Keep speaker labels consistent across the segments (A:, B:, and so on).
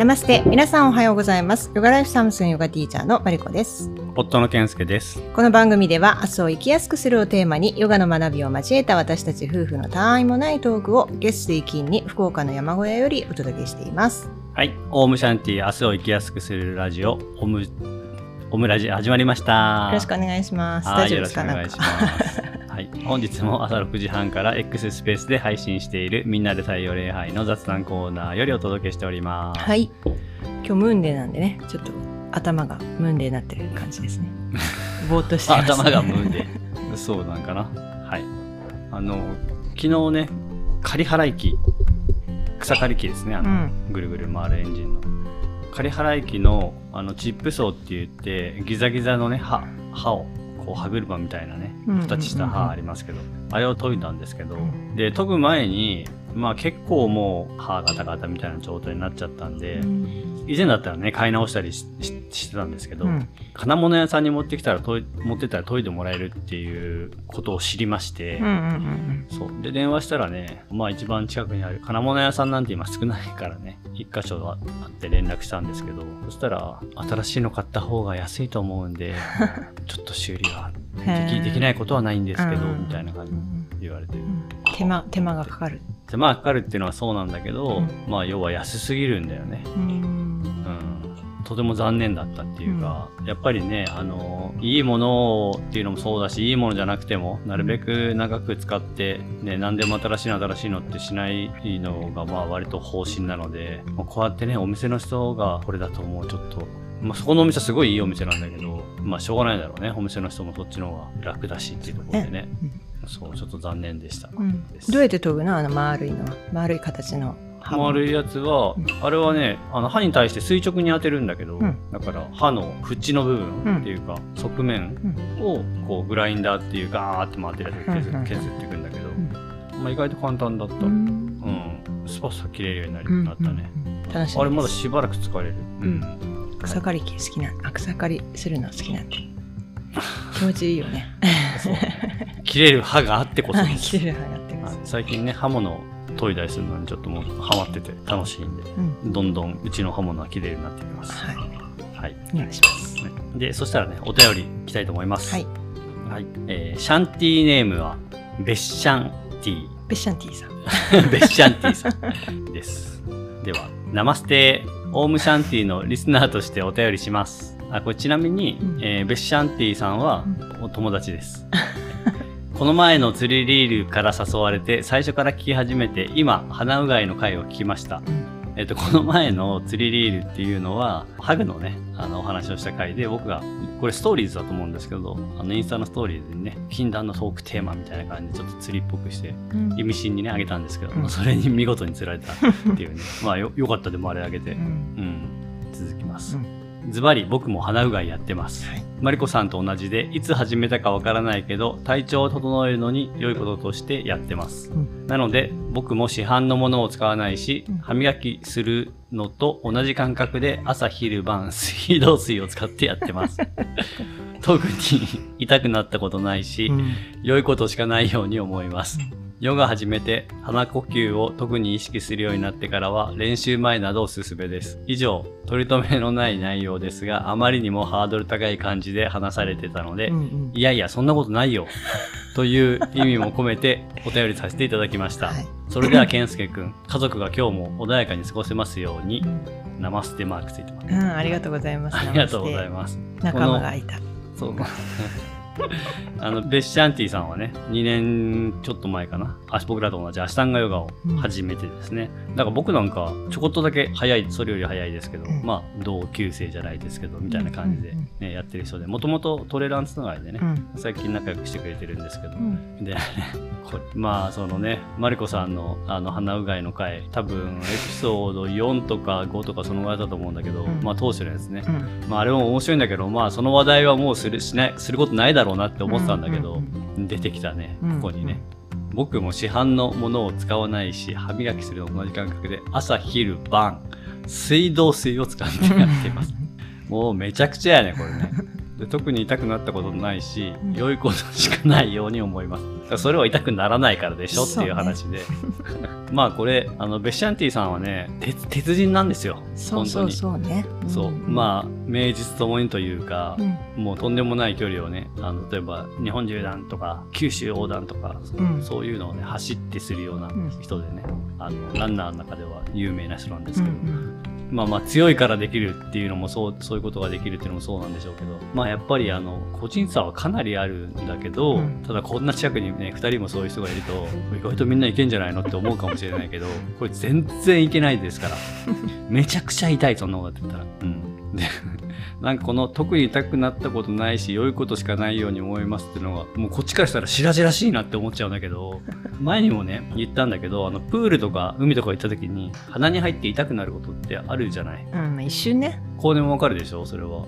A: ナマステ皆さんおはようございます。ヨガライフサムスンヨガティーチャーのマリコです。
B: 夫の健介です。
A: この番組では明日を生きやすくするをテーマにヨガの学びを交えた私たち夫婦のたわいもないトークを月水金に福岡の山小屋よりお届けしています。
B: はい。オウムシャンティ明日を生きやすくするラジオ、オム、オムラジ始まりました。
A: よろしくお願いします。
B: はい
A: 大丈夫ですか？
B: よろし本日も朝6時半から X スペースで配信しているみんなで太陽礼拝の雑談コーナーよりお届けしております。
A: はい今日ムーンデーなんでねちょっと頭がムーンデーになってる感じですね ぼーっとしてます、ね、
B: 頭がムーンで。そうなんかな。はい。あの、昨日ね、仮払い機、草刈り機ですね。あの、
A: うん
B: ぐるぐる回るエンジンの。仮払い機のあのチップ層って言って、ギザギザのね、歯、歯を、こう歯車みたいなね、形した歯ありますけど、あれを研いだんですけど、
A: うん
B: で、研ぐ前に、まあ結構もう歯ガタガタみたいな状態になっちゃったんで、
A: うん。
B: 以前だったらね、買い直したりしてたんですけど、
A: うん。
B: 金物屋さんに持ってきたら持ってったら研いでもらえるっていうことを知りまして、
A: うんうんうん
B: そう。で電話したらねまあ一番近くにある金物屋さんなんて今少ないからね一箇所あって連絡したんですけどそしたら新しいの買った方が安いと思うんで ちょっと修理はできできないことはないんですけど
A: うん。
B: みたいな感じで
A: うん
B: 言われて。
A: うん。手間手間がかかる
B: 手間がかかるっていうのはそうなんだけど、
A: うん。
B: まあ要は安すぎるんだよね。
A: うん。
B: うんとても残念だったっていうか、やっぱりね、あの、いいものっていうのもそうだし、いいものじゃなくても、なるべく長く使って、ね、何でも新しいの新しいのってしないのが、まあ割と方針なので、まあこうやってね、お店の人がこれだともうちょっと、まあそこのお店はすごいいいお店なんだけど、まあしょうがないだろうね。お店の人もそっちの方が楽だしっていうところでね。そう、ちょっと残念でした。
A: うん。どうやって研ぐの？あの丸いのは。丸い形の
B: 丸いやつは、あれはねあの歯に対して垂直に当てるんだけど、
A: うん。
B: だから歯の縁の部分っていうか、側面をこうグラインダーっていうガーって回ってるやつで削,、っていくんだけど、
A: ん。
B: まあ、意外と簡単だった、
A: う
B: うん。
A: ん
B: スパスパ切れるようになる
A: うん
B: なったね、あれまだしばらく使える、うん。
A: 草刈り機好きなあ草刈りするの好きなんで気持ちいいよね
B: 切れる歯があってこそ
A: 切れる歯がってます
B: はい最近ね刃物を研いだりするのにちょっともうハマってて楽しいんで
A: うん
B: どんどんうちの刃物は切れるようになってきます
A: はい
B: はい
A: お願いします
B: で、そしたらね、お便りいきたいと思います。
A: はい。
B: はい。えーシャンティーネームは、ベッシャンティ
A: ベッシャンティーさん
B: ー。ベッシャンティーさんです。では、ナマステオウムシャンティーのリスナーとしてお便りします。あ、これちなみに、
A: うん。
B: えーベッシャンティーさんは、お友達です。この前の釣りリールから誘われて、最初から聞き始めて、今、鼻うがいの回を聞きました。えっと、この前の釣りリールっていうのは、ハグのね、あの、お話をした回で、僕が、これストーリーズだと思うんですけど、あの、インスタのストーリーズにね、禁断のトークテーマみたいな感じで、ちょっと釣りっぽくして、
A: うん。
B: 意味深にね、あげたんですけど、
A: うん。
B: それに見事に釣られたっていうね、まあ、よ、よかったでもあれあげて。
A: う、ん。
B: うん、続きます。
A: うん。
B: ズバリ、僕も鼻うがいやってます。
A: はい
B: マリコさんと同じで、いつ始めたかわからないけど、体調を整えるのに良いこととしてやってます。
A: うん
B: なので、僕も市販のものを使わないし
A: うん、
B: 歯磨きするのと同じ感覚で朝昼晩水道水を使ってやってます。特に痛くなったことないし、
A: うん
B: 良いことしかないように思います。ヨガ始めて鼻呼吸を特に意識するようになってからは練習前などおすすめです。以上、取り留めのない内容ですが、あまりにもハードル高い感じで話されてたので、
A: うんうん
B: いやいや、そんなことないよ。という意味も込めてお便りさせていただきました。
A: はい
B: それでは、健介くん、家族が今日も穏やかに過ごせますように
A: う、ん
B: ナマステマークついてます。
A: うんありがとうございます
B: ありがとうございます。
A: 仲間がいた
B: そう。あの、ベッシャンティさんはね、2年ちょっと前かな。あ僕らと同じアシタンガヨガを始めてですね。だから僕なんかちょこっとだけ早い、それより早いですけど、
A: うん。
B: まあ同級生じゃないですけど、みたいな感じで
A: うんうん
B: ね、やってる人で、もともとトレランつながりでね、
A: うん。
B: 最近仲良くしてくれてるんですけど、
A: うん。
B: で、まあそのね、マリコさんのあの鼻うがいの回、多分エピソード4とか5とかそのぐらいだと思うんだけど、
A: うん。
B: まあ当初のやつね、
A: うん
B: まああれも面白いんだけど、まあその話題はもうするしないすることないだろうなって思ってたんだけど、出てきたね、
A: うん
B: ここにね。僕も市販のものを使わないし、歯磨きするのと同じ感覚で、朝、昼、晩、水道水を使ってやっています。もうめちゃくちゃやね、これね。で特に痛くなったことないし、
A: うん。
B: 良いことしかないように思います。それは痛くならないからでしょっていう話で、まあこれあのベッシャンティさんはね鉄鉄人なんですよ。
A: そうそうそうね。
B: そう、まあ名実ともにというか
A: あ、、うん。
B: もうとんでもない距離をねあの例えば日本縦断とか九州横断とか、
A: うん。
B: そういうのをね走ってするようなん。人でね、あのランナーの中では有名な人なんですけど、まあまあ強いからできるっていうのもそうそういうことができるっていうのもそうなんでしょうけどまあやっぱりあの個人差はかなりあるんだけど、
A: うん。
B: ただこんな近くにね2人もそういう人がいると意外とみんないけんじゃないのって思うかもしれないけどこれ全然いけないですから。めちゃくちゃ痛いそんなことやってたら。うん、でなんかこの特に痛くなったことないし良いことしかないように思いますっていうのがもうこっちからしたら白々しいなって思っちゃうんだけど 前にもね言ったんだけどあのプールとか海とか行った時に鼻に入って痛くなることってあるじゃない？
A: うん、まあ一瞬ね、
B: こうでもわかるでしょ？それは。
A: う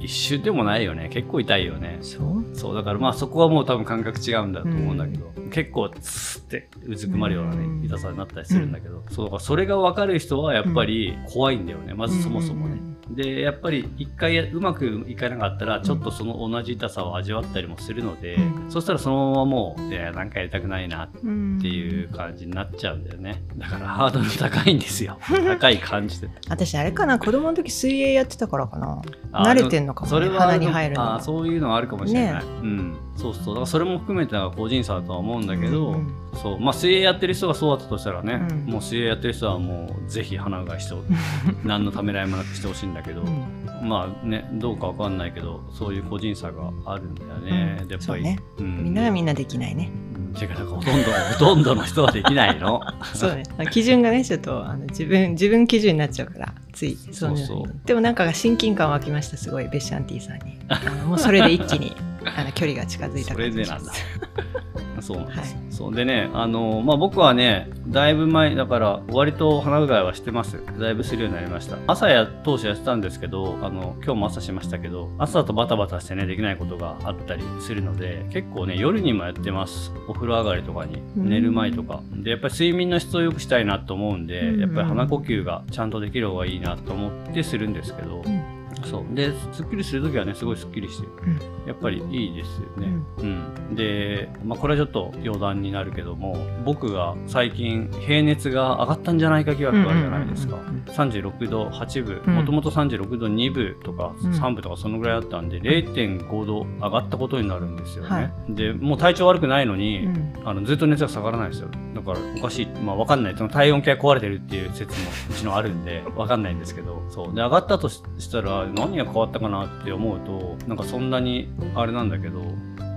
A: ん、
B: 一瞬でもないよね。結構痛いよね。
A: そう。
B: そうだからまあそこはもう多分感覚違うんだと思うんだけど、結構ツーってうずくまるようなね、
A: うん。
B: 痛さになったりするんだけど、そうだからそれが分かる人はやっぱり怖いんだよね、まずそもそもね、でやっぱり一回うまくいかなかったらちょっとその同じ痛さを味わったりもするので、
A: うん。
B: そしたらそのままもういやなんかやりたくないなっ
A: うん
B: ていう感じになっちゃうんだよね。だからハードル高いんですよ。高い感じで。
A: 私あれかな子供の時水泳やってたからかな。
B: あ
A: 慣れてんのかも、ね、
B: それは
A: 鼻に入るのが。
B: あそういうのはあるかもしれない、
A: ね
B: うんそうそう。だからそれも含めて個人差だとは思うんだけど、
A: うんうん。
B: そう。まあ水泳やってる人がそうだったとしたらね、
A: うん。
B: もう水泳やってる人はもうぜひ鼻うがいしてほ何のためらいもなくしてほしいんだけど、
A: うん。
B: まあねどうかわかんないけどそういう個人差があるんだよね、
A: うん。
B: やっぱり。
A: ね。
B: うん。
A: みんながみんなできないね。
B: うん。てかなんかほとんど ほとんどの人はできないの？
A: そうね。基準がねちょっとあの自分自分基準になっちゃうからつい
B: そうそう。
A: ねでもなんか親近感湧きましたすごい。ベッシャンティさんに。あのもうそれで一気に あの 距離が近づいた
B: それ
A: 感じ
B: でなんだ。そうなんです、そう。でねあのまあ僕はねだいぶ前だから割と鼻うがいはしてます。だいぶするようになりました。朝や当初やってたんですけどあの今日も朝しましたけど朝だとバタバタしてねできないことがあったりするので結構ね夜にもやってます。お風呂上がりとかに
A: うん。
B: 寝る前とか。でやっぱり睡眠の質を良くしたいなと思うんで、
A: うん。
B: やっぱり鼻呼吸がちゃんとできる方がいいなと思ってするんですけど、
A: うん
B: そう。ですっきりするときはねすごいすっきりしてる
A: うん。
B: やっぱりいいですよね。うん、で、まあ、これはちょっと余談になるけども僕が最近平熱が上がったんじゃないか疑惑があるじゃないですか。
A: うんうんうんうん
B: 36度8分。
A: うん。
B: もともと36度2分とか
A: うん。
B: 3分とかそのぐらいあったんで、0.5度上がったことになるんですよね。
A: はい。
B: でもう体調悪くないのに、
A: うん。
B: あのずっと熱が下がらないですよ。だからおかしい。まあわかんない。その体温計が壊れてるっていう説もうちのあるんでわかんないんですけど。そう。で上がったとししたら何が変わったかなって思うとなんかそんなにあれなんだけど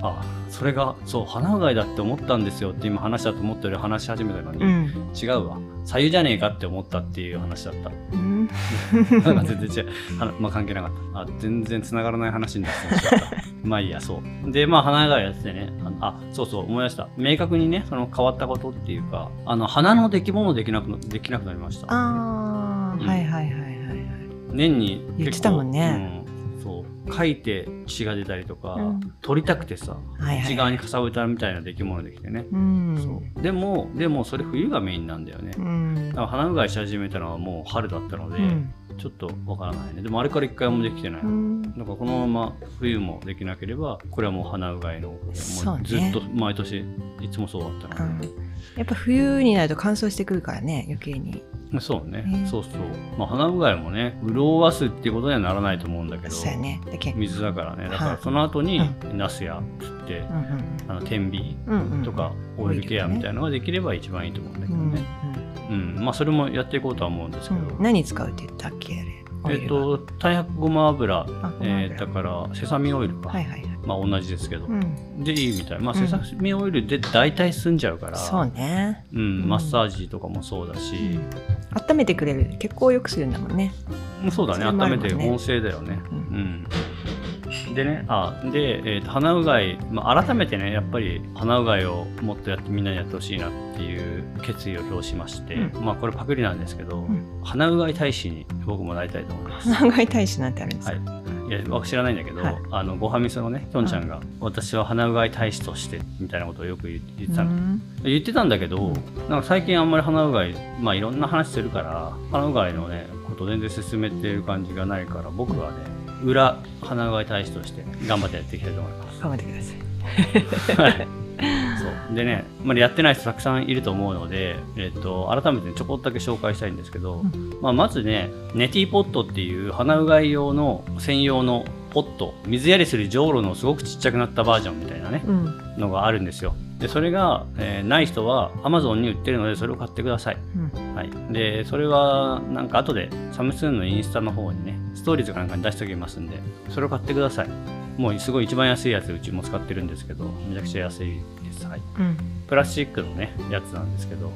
B: あそれがそう鼻うがいだって思ったんですよって今話したと思ったより話し始めたのに、
A: うん
B: 違うわ左右じゃねえかって思ったっていう話だった
A: うん
B: なんか全然違う。まあ、関係なかった。あ、全然繋がらない話になってしまった。まあいいや、そう。で、まあ、鼻がやっててね。あそうそう、思い出した。明確にね、その変わったことっていうか、あの、鼻の出来物できなくな、できなくなりました。
A: ああ、
B: うん
A: はいはいはい
B: 年に結構
A: 言ってたもんね。
B: うん、そう。書いて血が出たりとか、
A: うん
B: 取りたくてさ、
A: はいはい
B: 内側にかさぶたみたいな出来物できてね。
A: うん
B: そう。でも、でもそれ冬がメインなんだよね。
A: うん
B: だから鼻うがいし始めたのはもう春だったので、
A: うん
B: ちょっとわからないね。でもあれから一回もできてない。
A: うん
B: なんかこのまま冬もできなければ、これはもう鼻うがいの、も
A: う
B: ずっと毎年いつもそうだったので、
A: やっぱ冬になると乾燥してくるからね余計に
B: そうね、
A: ね。
B: そうそう。まあ鼻うがいもね、潤わすっていうことにはならないと思うんだけど、
A: そうやね。だけ
B: 水だからね。だか
A: はい
B: らその後に
A: う
B: ナスやつって、
A: うん
B: あの天秤
A: うんうんうん。
B: とかオイルケアみたいなのができれば一番いいと思うんだけどね。うん、まあそれもやっていこうとは思うんですけど、
A: うん。うん何使うって言ったっけあれ。
B: えっと、太白ごま油、
A: あごま油。
B: えーだからセサミオイルか、
A: はいはいはい
B: まあ同じですけど、
A: うん。
B: でいいみたい。まあ、
A: うん。
B: セサミオイルで大体済んじゃうから、
A: そうね。
B: うん、
A: うん。
B: マッサージとかもそうだし、
A: 温めてくれる。血行を良くするんだもんね。
B: うんそうだね、
A: ね。
B: 温めて温性だよね。
A: う
B: うん。でね、あ、で、えーと鼻うがい、まあ、改めてね、やっぱり鼻うがいをもっとやってみんなにやってほしいなっていう決意を表しまして、
A: う
B: まあこれパクリなんですけど、
A: ん。
B: 鼻うがい大使に僕もなりたいと思います。
A: 鼻がい大使なんてあるんです
B: は
A: か
B: い。いや、僕知らないんだけど、
A: はい
B: あの、ごはみそのね、きょんちゃんが、私は鼻うがい大使として、みたいなことをよく言言ってたの。
A: うん
B: 言ってたんだけど、なんか最近あんまり鼻うがい、まあいろんな話するから、鼻うがいのね、こと全然進めてる感じがないから、僕はね、裏鼻うがい大使として頑張ってやっていきたいと思います。
A: 頑張ってください。
B: はいそう。でね、まあ、やってない人たくさんいると思うので、えっと、改めてちょこっとだけ紹介したいんですけど、
A: うん。
B: まあ、まずねネティポットっていう鼻うがい用の専用のポット水やりするじょうろのすごくちっちゃくなったバージョンみたいなね
A: うん。
B: のがあるんですよでそれが、えーない人は Amazon に売ってるのでそれを買ってください。
A: うん。
B: はい、でそれはなんか後でサムスンのインスタの方にねストーリーズかなんかに出しておきますんでそれを買ってください。もうすごい一番安いやつうちも使ってるんですけどめちゃくちゃ安いです、はい、
A: うん。
B: プラスチックのねやつなんですけど。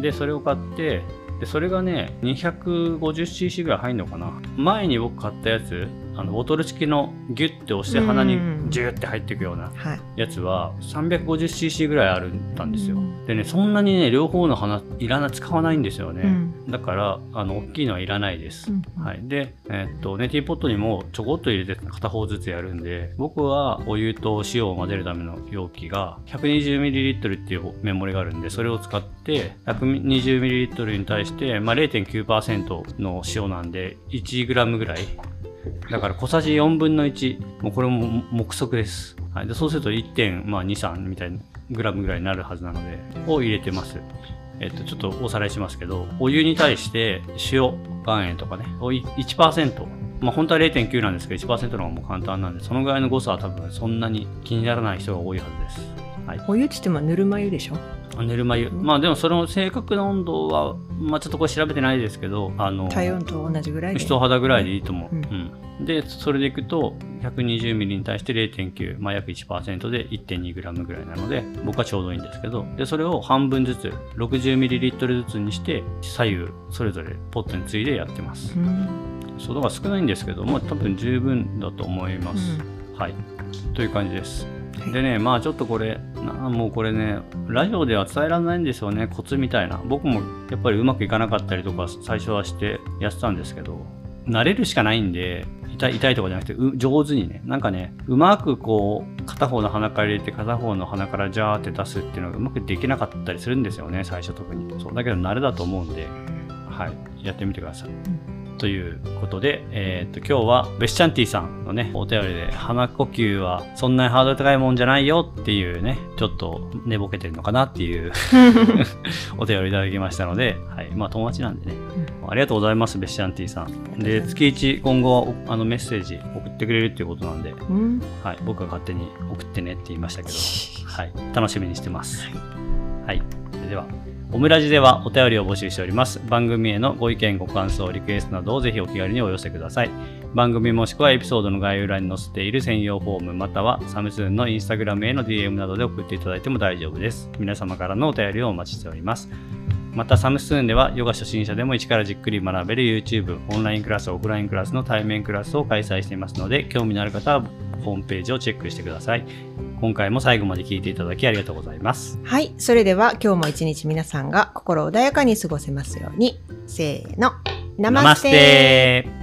B: でそれを買ってでそれがね 250cc ぐらい入るのかな。前に僕買ったやつあのボトル式のギュッて押して鼻にジューって入っていくような
A: はい。
B: やつは 350cc ぐらいあるんですよ。
A: うん。
B: でねそんなにね両方の鼻いらな使わないんですよね、
A: うん。
B: だからあの大きいのはいらないです、
A: うん
B: はい、で、えーっとネティポットにもちょこっと入れて片方ずつやるんで僕はお湯と塩を混ぜるための容器が 120ml っていうメモリがあるんでそれを使って 120ml に対して、まあ、0.9%の塩なんで 1g ぐらいだから小さじ4分の1もうこれも目測です、はい、でそうすると1.23みたいなグラムぐらいになるはずなのでを入れてます。えっと、ちょっとおさらいしますけど、お湯に対して塩、岩塩とかね、を1%、まあ本当は0.9なんですけど、1%の方がもう簡単なんで、そのぐらいの誤差は多分そんなに気にならない人が多いはずです。はい。
A: お湯って言ってもぬるま湯でしょ？
B: あぬるま湯。まあでもその正確な温度は、まあちょっとこれ調べてないですけど、あの、
A: 体温と同じぐらいで。
B: 人肌ぐらいでいいと思う。
A: う
B: うんん。で、それでいくと、120ミリに対して0.9、まあ約1%で 1.2g ぐらいなので、僕はちょうどいいんですけど、で、それを半分ずつ、60ミリリットルずつにして、左右それぞれポットについでやってます。
A: うん。
B: そのが少ないんですけど、まあ多分十分だと思います。
A: う
B: はい。という感じです。でね、まあちょっとこれ、なもうこれね、ラジオでは伝えられないんですよね、コツみたいな。僕もやっぱりうまくいかなかったりとか、最初はしてやってたんですけど、慣れるしかないんで、痛い痛いとかじゃなくて、上手にね、なんかね、うまくこう、片方の鼻から入れて、片方の鼻からジャーって出すっていうのがうまくできなかったりするんですよね、最初特に。そうだけど慣れだと思うんで、はい、やってみてください。ということで、えーっと今日はベッシャンティさんのねお便りで鼻呼吸はそんなにハードル高いもんじゃないよっていうねちょっと寝ぼけてるのかなっていう お便りいただきましたので、はい、まあ友達なんでね、ありがとうございますベッシャンティさん。で月1今後はおあのメッセージ送ってくれるっていうことなんで、
A: うん。
B: はい、僕が勝手に送ってねって言いましたけど、はい、楽しみにしてます。はい、それでは、オムラジではお便りを募集しております。番組へのご意見、ご感想、リクエストなどをぜひお気軽にお寄せください。番組もしくはエピソードの概要欄に載せている専用フォーム、またはサムスンのインスタグラムへの DM などで送っていただいても大丈夫です。皆様からのお便りをお待ちしております。またサムスーンではヨガ初心者でも一からじっくり学べる YouTube オンラインクラスオフラインクラスの対面クラスを開催していますので興味のある方はホームページをチェックしてください今回も最後まで聞いていただきありがとうございます
A: はい。それでは今日も一日皆さんが心穏やかに過ごせますように。せーの。
B: ナマステ